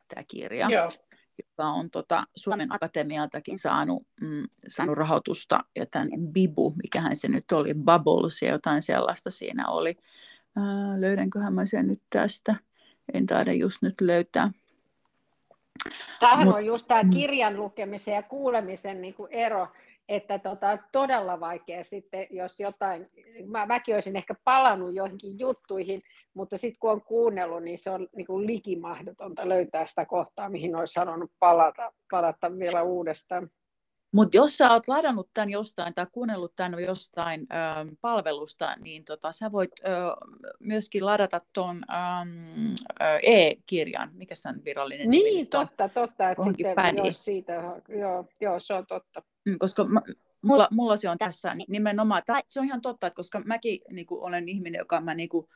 tämä kirja. Joo joka on tota, Suomen Akatemialtakin saanut, mm, saanut rahoitusta, ja tämän Bibu, mikähän se nyt oli, Bubbles ja jotain sellaista siinä oli. Ää, löydänköhän mä sen nyt tästä? En taida just nyt löytää. Tämähän Mut, on just tämä mm. kirjan lukemisen ja kuulemisen niin kuin ero, että tota, todella vaikea sitten, jos jotain, mä, mäkin olisin ehkä palannut joihinkin juttuihin, mutta sitten kun on kuunnellut, niin se on niin kuin likimahdotonta löytää sitä kohtaa, mihin olisi sanonut palata, palata vielä uudestaan. Mutta jos sä oot ladannut tämän jostain tai kuunnellut tämän jostain ö, palvelusta, niin tota, sä voit ö, myöskin ladata tuon e-kirjan, mikä se on virallinen niin, nimi? Niin, totta, totta. Että sitten, jos siitä, joo, joo, se on totta. Mm, koska mä, mulla, mulla se on tässä nimenomaan, tää, se on ihan totta, että koska mäkin niin kuin, olen ihminen, joka mä niin kuin,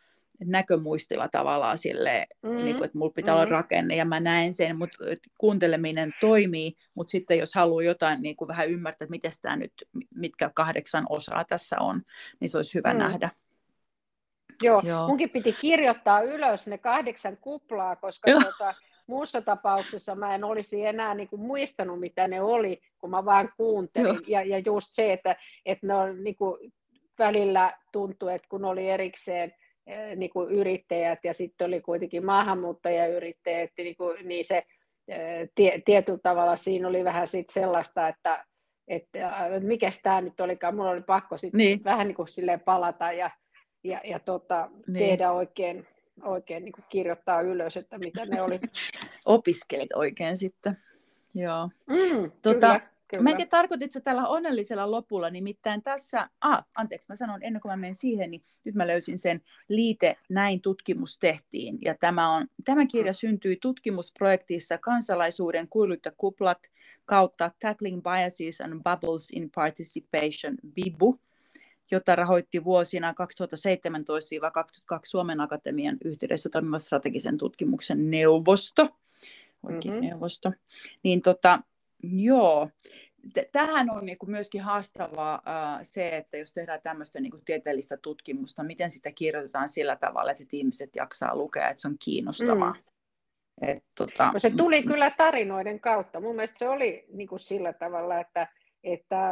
näkömuistilla tavallaan sille, mm-hmm. niin kuin, että mulla pitää mm-hmm. olla rakenne ja mä näen sen, mutta kuunteleminen toimii, mutta sitten jos haluaa jotain niin kuin vähän ymmärtää, että miten tämä nyt, mitkä kahdeksan osaa tässä on, niin se olisi hyvä mm. nähdä. Joo, Joo, munkin piti kirjoittaa ylös ne kahdeksan kuplaa, koska tuota, muussa tapauksessa mä en olisi enää niin kuin muistanut, mitä ne oli, kun mä vaan kuuntelin. Ja, ja just se, että, että ne on niin kuin välillä tuntuu, että kun oli erikseen niin kuin yrittäjät ja sitten oli kuitenkin maahanmuuttajayrittäjät, niin, kuin, niin se eh, tie, tietyllä tavalla siinä oli vähän sit sellaista, että, että mikä tämä nyt olikaan, mulla oli pakko sitten niin. vähän niin kuin silleen palata ja, ja, ja tota, niin. tehdä oikein, oikein niin kuin kirjoittaa ylös, että mitä ne oli. Opiskelit oikein sitten. Joo. Mm, tota, Kyllä. Mä en tiedä, tarkoititko tällä onnellisella lopulla, nimittäin tässä, ah, anteeksi, mä sanon ennen kuin mä menen siihen, niin nyt mä löysin sen liite, näin tutkimus tehtiin. Ja tämä, on, tämä kirja mm. syntyi tutkimusprojektissa kansalaisuuden kuilut ja kuplat kautta Tackling Biases and Bubbles in Participation, BIBU, jota rahoitti vuosina 2017-2022 Suomen Akatemian yhteydessä toimiva strategisen tutkimuksen neuvosto. Oikein mm-hmm. neuvosto. Niin tota, Joo. Tähän on niin kuin myöskin haastavaa äh, se, että jos tehdään tämmöistä niin kuin tieteellistä tutkimusta, miten sitä kirjoitetaan sillä tavalla, että ihmiset jaksaa lukea, että se on kiinnostavaa. Mm. Et, tota, no se tuli mm, kyllä tarinoiden kautta. Mun mielestä se oli niin kuin sillä tavalla, että, että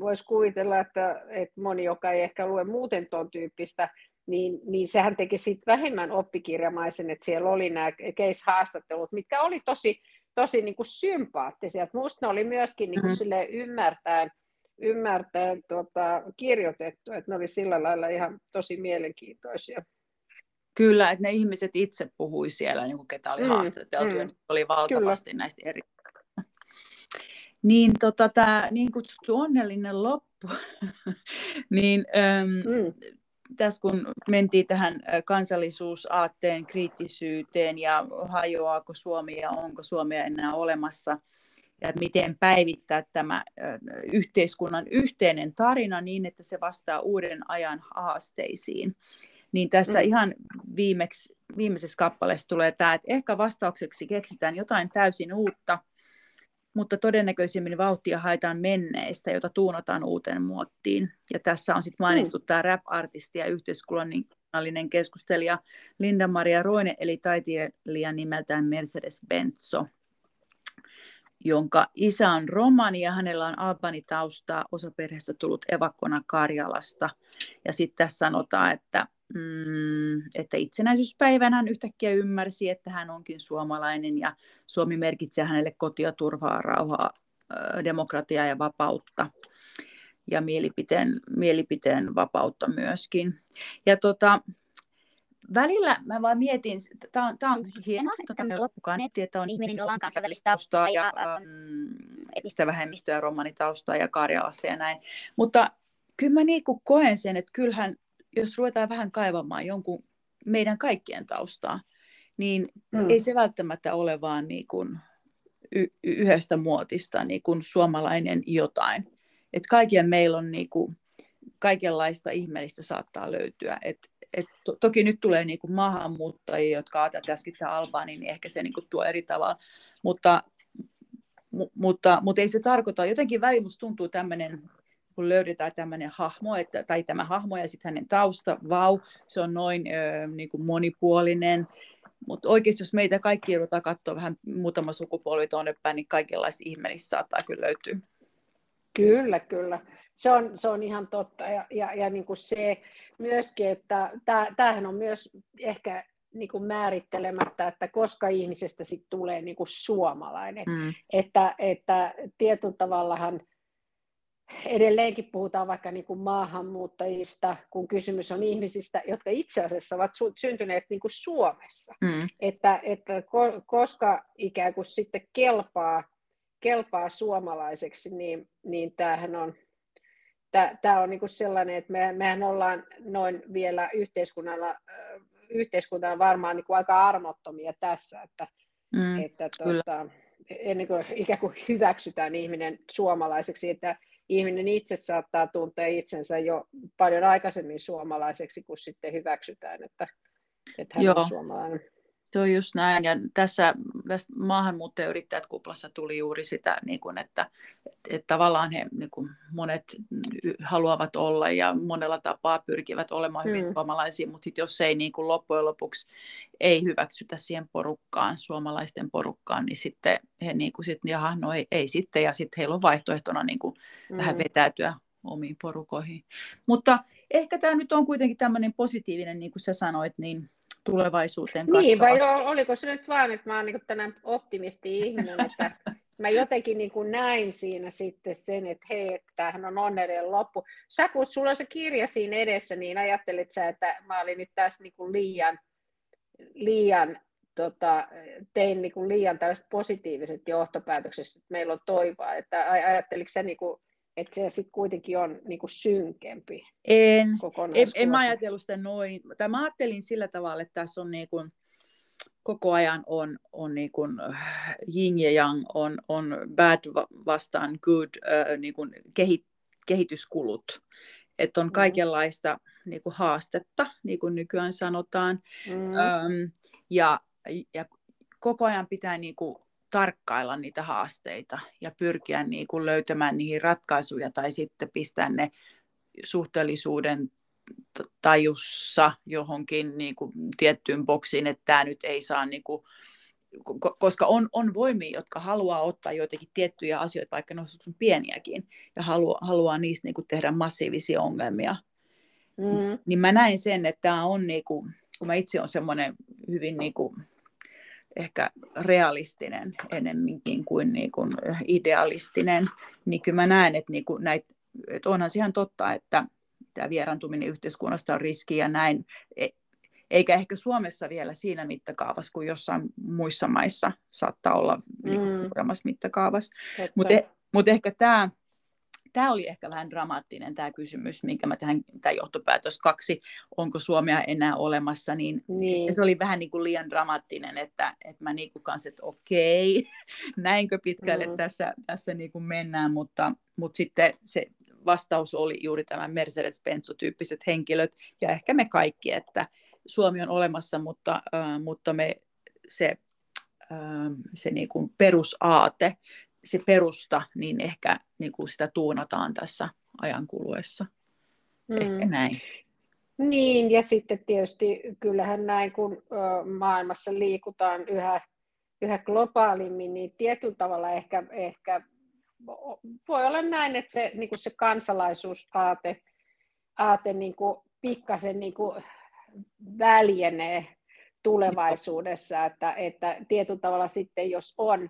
voisi kuvitella, että, että moni, joka ei ehkä lue muuten tuon tyyppistä, niin, niin sehän teki siitä vähemmän oppikirjamaisen, että siellä oli nämä case-haastattelut, mitkä oli tosi tosi niin kuin sympaattisia. Minusta ne oli myöskin niin kuin mm. ymmärtäen, ymmärtäen tota, kirjoitettu, että ne oli sillä lailla ihan tosi mielenkiintoisia. Kyllä, että ne ihmiset itse puhui siellä, niin kuin ketä oli mm, haastateltu, mm. ja oli valtavasti Kyllä. näistä eri niin tota, tämä niin kutsuttu onnellinen loppu, niin äm, mm tässä kun mentiin tähän kansallisuusaatteen kriittisyyteen ja hajoaako Suomi ja onko Suomea enää olemassa, ja miten päivittää tämä yhteiskunnan yhteinen tarina niin, että se vastaa uuden ajan haasteisiin. Niin tässä mm. ihan viimeksi, viimeisessä kappaleessa tulee tämä, että ehkä vastaukseksi keksitään jotain täysin uutta – mutta todennäköisimmin vauhtia haetaan menneistä, jota tuunataan uuteen muottiin. Ja tässä on sitten mainittu mm. tämä rap-artisti ja yhteiskunnallinen keskustelija Linda-Maria Roine, eli taiteilija nimeltään Mercedes Benzo, jonka isä on romani ja hänellä on albanitaustaa, osa perheestä tullut evakkona Karjalasta. Ja sitten tässä sanotaan, että mm, että itsenäisyyspäivän hän yhtäkkiä ymmärsi, että hän onkin suomalainen ja Suomi merkitsee hänelle kotia, turvaa, rauhaa, demokratiaa ja vapautta ja mielipiteen, mielipiteen vapautta myöskin. Ja tota, välillä mä vaan mietin, tämä on, tää on hieno, tämä loppukaneetti, että on ihminen, jolla on kansainvälistä taustaa ja ähm, etnistä vähemmistöä, romanitaustaa ja Karjalasta ja näin. Mutta kyllä mä niin koen sen, että kyllähän jos ruvetaan vähän kaivamaan jonkun meidän kaikkien taustaa, niin mm. ei se välttämättä ole vaan niin kuin y- yhdestä muotista niin kuin suomalainen jotain. Et kaikkien meillä on niin kuin, kaikenlaista ihmeellistä saattaa löytyä. Et, et to, toki nyt tulee niin kuin maahanmuuttajia, jotka ajatellaan äsken Albaniin, niin ehkä se niin kuin tuo eri tavalla. Mutta, mu, mutta, mutta ei se tarkoita, jotenkin väliin musta tuntuu tämmöinen kun löydetään tämmöinen hahmo, että, tai tämä hahmo ja sitten hänen tausta, vau, se on noin ö, niin kuin monipuolinen. Mutta oikeasti jos meitä kaikki ruvetaan katsoa vähän muutama sukupolvi tuonne päin, niin kaikenlaista ihmeellistä saattaa kyllä löytyä. Kyllä, kyllä. Se on, se on ihan totta. Ja, ja, ja niin kuin se myöskin, että tämähän on myös ehkä niin kuin määrittelemättä, että koska ihmisestä sit tulee niin kuin suomalainen. Mm. Että, että tietyllä tavallahan edelleenkin puhutaan vaikka niin kuin maahanmuuttajista, kun kysymys on ihmisistä, jotka itse asiassa ovat syntyneet niin kuin Suomessa. Mm. Että, että koska ikään kuin sitten kelpaa, kelpaa suomalaiseksi, niin, niin tämähän on, tämä on niin kuin sellainen, että me, mehän ollaan noin vielä yhteiskunnalla, yhteiskuntana varmaan niin kuin aika armottomia tässä, että, mm, että tuota, ennen kuin ikään kuin hyväksytään ihminen suomalaiseksi, että ihminen itse saattaa tuntea itsensä jo paljon aikaisemmin suomalaiseksi, kun sitten hyväksytään, että, että hän Joo. on suomalainen. Se on just näin. Ja tässä, tässä maahanmuuttajayrittäjät kuplassa tuli juuri sitä, niin kuin, että, että tavallaan he niin kuin monet haluavat olla ja monella tapaa pyrkivät olemaan hyvin hmm. suomalaisia, mutta sit jos ei niin kuin loppujen lopuksi ei hyväksytä siihen porukkaan, suomalaisten porukkaan, niin sitten he niin kuin sit, jaha, no ei, ei sitten, ja sitten heillä on vaihtoehtona niin kuin hmm. vähän vetäytyä omiin porukoihin. Mutta ehkä tämä nyt on kuitenkin tämmöinen positiivinen, niin kuin sä sanoit, niin tulevaisuuteen katsova. Niin, vai oliko se nyt vaan, että mä oon niin tänään optimisti-ihminen, että mä jotenkin niin kuin näin siinä sitten sen, että hei, että tämähän on onnellinen loppu. Sä, kun sulla on se kirja siinä edessä, niin ajattelit sä, että mä olin nyt tässä niin kuin liian, liian tota, tein niin kuin liian tällaiset positiiviset johtopäätökset, että meillä on toivoa, että ajatteliko se niin kuin, että se sitten kuitenkin on niin kuin synkempi En, en, en mä ajatellut sitä noin. Tai mä ajattelin sillä tavalla, että tässä on niin kuin, koko ajan on, on niin kuin yin ja yang, on, on bad vastaan good äh, niin kuin kehit, kehityskulut. Että on mm. kaikenlaista niin kuin haastetta, niin kuin nykyään sanotaan. Mm. Ähm, ja, ja koko ajan pitää niin kuin tarkkailla niitä haasteita ja pyrkiä niin kuin löytämään niihin ratkaisuja tai sitten pistää ne suhteellisuuden tajussa johonkin niin kuin tiettyyn boksiin, että tämä nyt ei saa, niin kuin, koska on, on voimia, jotka haluaa ottaa joitakin tiettyjä asioita, vaikka ne on pieniäkin, ja haluaa, haluaa niistä niin kuin tehdä massiivisia ongelmia. Mm. Niin mä näin sen, että tämä on, niin kuin, kun mä itse olen semmoinen hyvin niin kuin, ehkä realistinen enemminkin kuin, niin kuin idealistinen, niin kyllä mä näen, että, niin kuin näitä, että onhan se ihan totta, että tämä vierantuminen yhteiskunnasta on riski ja näin, e, eikä ehkä Suomessa vielä siinä mittakaavassa kuin jossain muissa maissa saattaa olla niin mm. suuremmassa mittakaavassa. Mutta eh, mut ehkä tämä tämä oli ehkä vähän dramaattinen tämä kysymys, minkä mä tähän, tämä johtopäätös kaksi, onko Suomea enää olemassa, niin, niin. se oli vähän niin kuin liian dramaattinen, että, että mä niin kuin kanssa, että okei, näinkö pitkälle mm. tässä, tässä niin kuin mennään, mutta, mutta sitten se vastaus oli juuri tämä Mercedes-Benz-tyyppiset henkilöt ja ehkä me kaikki, että Suomi on olemassa, mutta, äh, mutta me se, äh, se niin kuin perusaate se perusta, niin ehkä niin kuin sitä tuunataan tässä ajan kuluessa. Mm. Ehkä näin. Niin, ja sitten tietysti kyllähän näin, kun maailmassa liikutaan yhä, yhä globaalimmin, niin tietyllä tavalla ehkä, ehkä voi olla näin, että se, niin kuin se kansalaisuusaate aate niin kuin pikkasen niin kuin väljenee tulevaisuudessa, että, että tietyllä tavalla sitten, jos on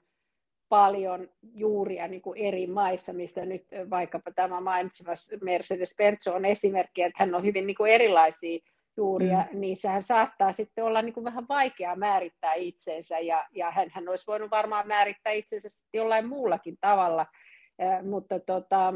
paljon juuria niin kuin eri maissa, mistä nyt vaikkapa tämä mainitsemas Mercedes-Benz on esimerkki, että hän on hyvin niin kuin erilaisia juuria, mm. niin sehän saattaa sitten olla niin kuin vähän vaikeaa määrittää itsensä, ja, ja hän, hän olisi voinut varmaan määrittää itsensä jollain muullakin tavalla, äh, mutta tota,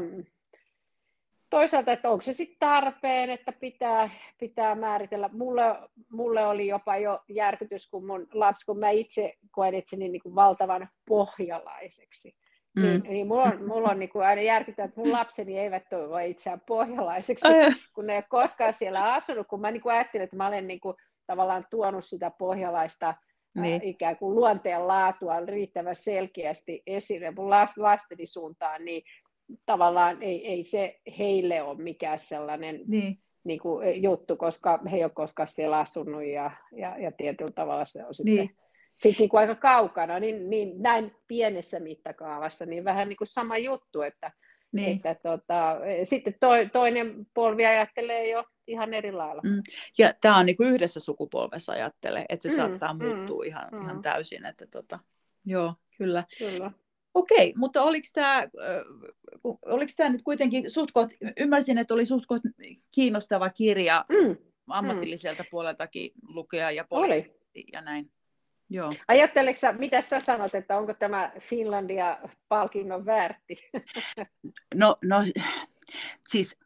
toisaalta, että onko se sitten tarpeen, että pitää, pitää määritellä. Mulle, mulle oli jopa jo järkytys, kun mun lapsi, kun mä itse koen itseni niin kuin valtavan pohjalaiseksi. Mm. Niin, niin mulla on, mulla on niin kuin aina järkyttävää, että mun lapseni eivät toivoa itseään pohjalaiseksi, Ai. kun ne ei koskaan siellä asunut, kun mä niin kuin ajattelin, että mä olen niin kuin tavallaan tuonut sitä pohjalaista niin. äh, ikään kuin luonteen laatua riittävän selkeästi esille mun lasteni suuntaan, niin tavallaan ei, ei se heille ole mikään sellainen niin. Niin kuin, eh, juttu, koska he ei ole koskaan siellä asunut ja, ja, ja tietyllä tavalla se on sitten, niin. sitten niin kuin aika kaukana, niin, niin näin pienessä mittakaavassa, niin vähän niin kuin sama juttu, että, niin. että tota, sitten to, toinen polvi ajattelee jo ihan eri lailla. Mm. Ja tämä on niin kuin yhdessä sukupolvessa ajattelee, että se mm, saattaa mm, muuttua ihan, mm. ihan täysin, että tota, joo, kyllä. kyllä. Okei, mutta oliko tämä, oliko tämä nyt kuitenkin suhtkot, ymmärsin, että oli suhtkot kiinnostava kirja mm. ammatilliselta mm. puoleltakin lukea ja, poli- oli. ja näin. Joo. Ajatteleksä, mitä sä sanot, että onko tämä Finlandia-palkinnon väärti? No, no siis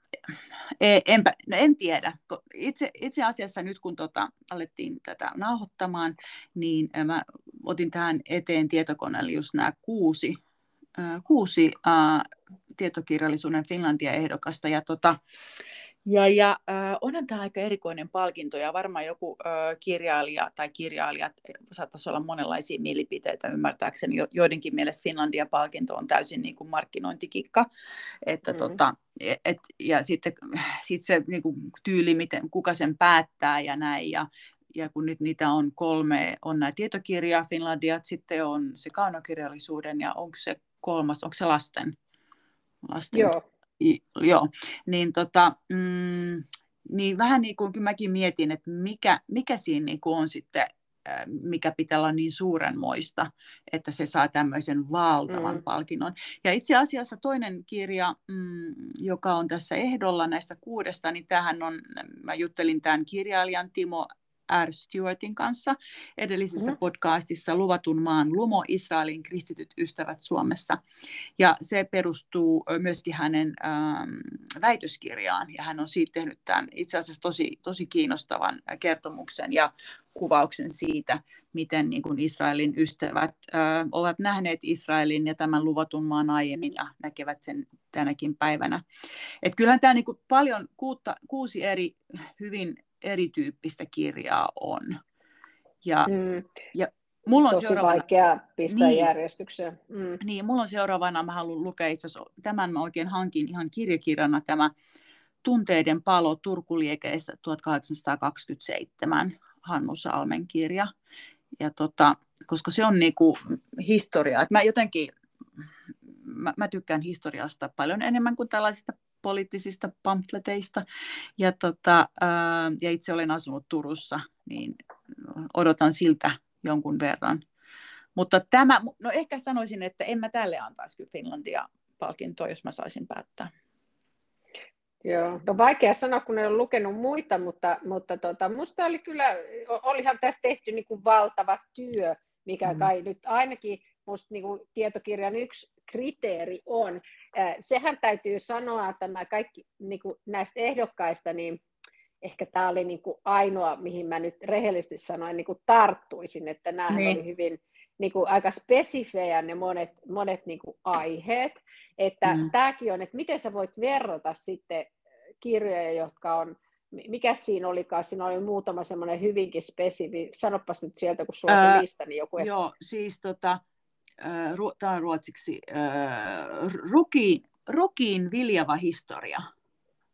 enpä, no en tiedä. Itse, itse asiassa nyt kun tota, alettiin tätä nauhoittamaan, niin mä otin tähän eteen tietokoneelle just nämä kuusi, kuusi äh, tietokirjallisuuden Finlandia-ehdokasta. Ja tota, ja, ja äh, onhan tämä aika erikoinen palkinto ja varmaan joku äh, kirjailija tai kirjailijat saattaisi olla monenlaisia mielipiteitä ymmärtääkseni. Jo, joidenkin mielestä Finlandia-palkinto on täysin niin kuin markkinointikikka. Että, mm. tota, et, ja sitten sit se niin kuin, tyyli, miten, kuka sen päättää ja näin. Ja, ja kun nyt niitä on kolme, on nämä tietokirja Finlandiat, sitten on se kaunokirjallisuuden ja onko se kolmas, onko se lasten? lasten Joo joo, niin, tota, mm, niin vähän niin kuin mäkin mietin, että mikä, mikä siinä niin kuin on sitten, mikä pitää olla niin suurenmoista, että se saa tämmöisen valtavan mm. palkinnon. Ja itse asiassa toinen kirja, mm, joka on tässä ehdolla näistä kuudesta, niin tähän on, mä juttelin tämän kirjailijan Timo R. Stewartin kanssa edellisessä mm-hmm. podcastissa Luvatun maan Lumo, Israelin kristityt ystävät Suomessa. Ja se perustuu myöskin hänen ähm, väitöskirjaan, ja hän on siitä tehnyt tämän itse asiassa tosi, tosi kiinnostavan kertomuksen ja kuvauksen siitä, miten niin kuin Israelin ystävät ö, ovat nähneet Israelin ja tämän luvatun maan aiemmin ja näkevät sen tänäkin päivänä. Et kyllähän tämä niin kuin paljon kuutta, kuusi eri hyvin erityyppistä kirjaa on. Ja, mm. ja mulla on Tosi seuraavana, vaikea pistää niin, järjestykseen. Mm. Niin, mulla on seuraavana, mä haluan lukea itse asiassa, tämän mä oikein hankin ihan kirjakirjana, tämä Tunteiden palo Turkuliekeissä 1827, Hannu Salmen kirja. Ja tota, koska se on niinku historia. Et mä jotenkin, mä, mä tykkään historiasta paljon enemmän kuin tällaisista poliittisista pamfleteista. Ja, tota, ää, ja itse olen asunut Turussa, niin odotan siltä jonkun verran. Mutta tämä, no ehkä sanoisin, että en mä tälle antaisi kyllä Finlandia-palkintoa, jos mä saisin päättää. Joo, no vaikea sanoa, kun en ole lukenut muita, mutta, mutta tota, musta oli kyllä, olihan tässä tehty niin kuin valtava työ, mikä mm. kai nyt ainakin musta niin kuin tietokirjan yksi kriteeri on. Sehän täytyy sanoa, että nämä kaikki niin kuin näistä ehdokkaista, niin ehkä tämä oli niin kuin ainoa, mihin mä nyt rehellisesti sanoin, niin kuin tarttuisin, että nämä niin. oli hyvin niin kuin aika spesifejä ne monet, monet niin kuin aiheet, että mm. tämäkin on, että miten sä voit verrata sitten kirjoja, jotka on, mikä siinä olikaan, siinä oli muutama semmoinen hyvinkin spesifi, sanopas nyt sieltä, kun sulla on se lista, niin joku... Joo, siis tota, äh, tämä on ruotsiksi, äh, ruki, rukiin viljava historia.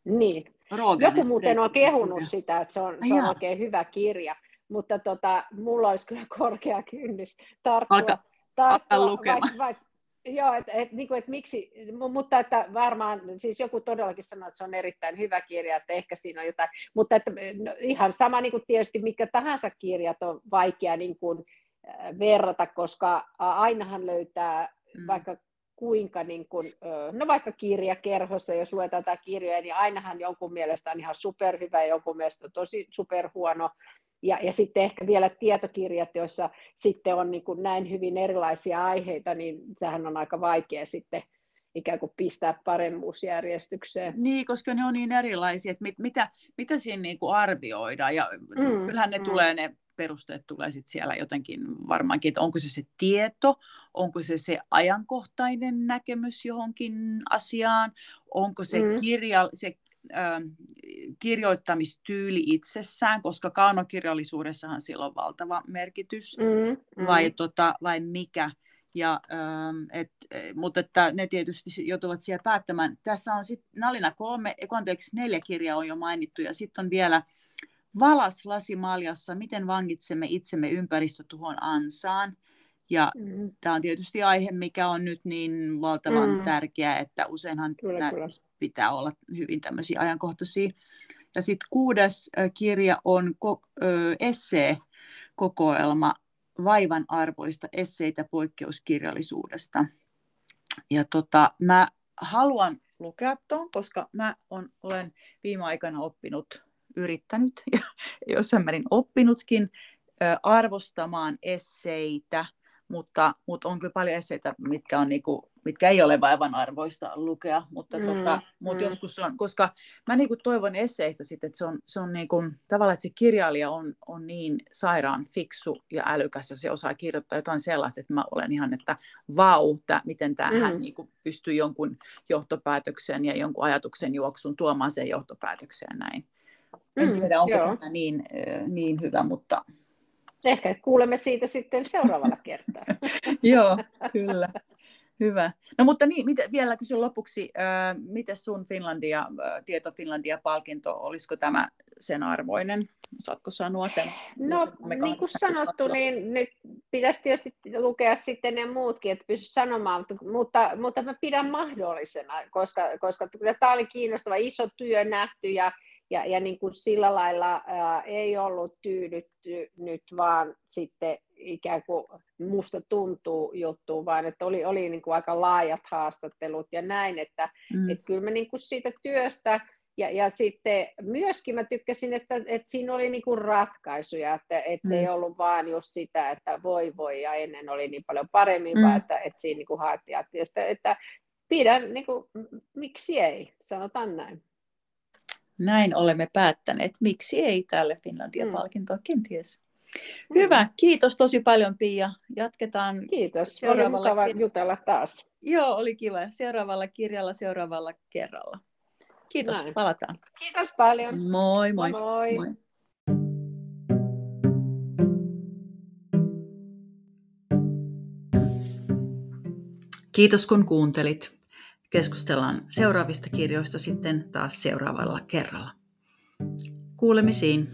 Niin. Rogenes, Joku muuten on kehunut sitä, että se on, se on oikein hyvä kirja, mutta tota, mulla olisi kyllä korkea kynnys tarttua, Alka, tarttua vaikka, vaikka, Joo, että et, niin et miksi, mutta että varmaan, siis joku todellakin sanoo, että se on erittäin hyvä kirja, että ehkä siinä on jotain, mutta että, no, ihan sama niin kuin tietysti mikä tahansa kirjat on vaikea niin kuin, äh, verrata, koska ainahan löytää mm. vaikka kuinka, niin kuin, no vaikka kirjakerhossa, jos luetaan jotain kirjoja, niin ainahan jonkun mielestä on ihan superhyvä ja jonkun mielestä on tosi superhuono, ja, ja sitten ehkä vielä tietokirjat, joissa sitten on niin kuin näin hyvin erilaisia aiheita, niin sehän on aika vaikea sitten ikään kuin pistää paremmuusjärjestykseen. Niin, koska ne on niin erilaisia, että mit, mitä, mitä siinä niin kuin arvioidaan, ja mm, kyllähän ne mm. tulee, ne perusteet tulee sitten siellä jotenkin varmaankin, että onko se se tieto, onko se se ajankohtainen näkemys johonkin asiaan, onko se, mm. kirja, se Ähm, kirjoittamistyyli itsessään, koska kaunokirjallisuudessahan sillä on valtava merkitys, mm, mm. Vai, tota, vai mikä. Ja, ähm, et, e, mutta että ne tietysti joutuvat siellä päättämään. Tässä on sitten Nalina kolme, anteeksi neljä kirjaa on jo mainittu, ja sitten on vielä Valas lasimaljassa, miten vangitsemme itsemme ympäristötuhon ansaan. Ja mm. tämä on tietysti aihe, mikä on nyt niin valtavan mm. tärkeä, että useinhan kyllä, kyllä. pitää olla hyvin tämmöisiä ajankohtaisia. Ja sitten kuudes kirja on ko- essee-kokoelma vaivan arvoista esseitä poikkeuskirjallisuudesta. Ja tota, mä haluan lukea tuon, koska mä on, olen viime aikana oppinut, yrittänyt ja jossain määrin oppinutkin arvostamaan esseitä – mutta, mutta on kyllä paljon esseitä, mitkä, on niinku, mitkä ei ole vaivan arvoista lukea, mutta, mm, tota, mutta mm. joskus on, koska mä niinku toivon esseistä sitten, että se on, se on niinku, tavallaan, että se kirjailija on, on niin sairaan fiksu ja älykäs ja se osaa kirjoittaa jotain sellaista, että mä olen ihan, että vau, tää, miten tämä mm. hän niinku pystyy jonkun johtopäätöksen ja jonkun ajatuksen juoksun tuomaan sen johtopäätökseen näin. En mm, tiedä, onko tämä niin, niin hyvä, mutta Ehkä kuulemme siitä sitten seuraavalla kertaa. Joo, kyllä. Hyvä. No mutta niin, mitä, vielä kysyn lopuksi, äh, miten sun Finlandia, äh, Tieto Finlandia-palkinto, olisiko tämä sen arvoinen? Saatko sanoa tämän? No niin kuin sanottu, niin nyt pitäisi tietysti lukea sitten ne muutkin, että pysy sanomaan, mutta, mutta, mutta mä pidän mahdollisena, koska, koska tämä oli kiinnostava, iso työ nähty ja ja, ja niin kuin sillä lailla ää, ei ollut tyydytty nyt vaan sitten ikään kuin musta tuntuu juttu, vaan että oli, oli niin kuin aika laajat haastattelut ja näin, että mm. et kyllä me niin kuin siitä työstä Ja, ja sitten myöskin mä tykkäsin, että, että siinä oli niinku ratkaisuja, että, että se mm. ei ollut vaan just sitä, että voi voi ja ennen oli niin paljon paremmin, mm. vaan että, että siinä niinku haettiin, että, että pidän, niinku, miksi ei, sanotaan näin. Näin olemme päättäneet. Miksi ei tälle Finlandia-palkintoa, mm. kenties. Mm. Hyvä, kiitos tosi paljon Pia. Jatketaan Kiitos, oli mukava kir... jutella taas. Joo, oli kiva. Seuraavalla kirjalla seuraavalla kerralla. Kiitos, Näin. palataan. Kiitos paljon. Moi moi. moi. moi. Kiitos kun kuuntelit. Keskustellaan seuraavista kirjoista sitten taas seuraavalla kerralla. Kuulemisiin.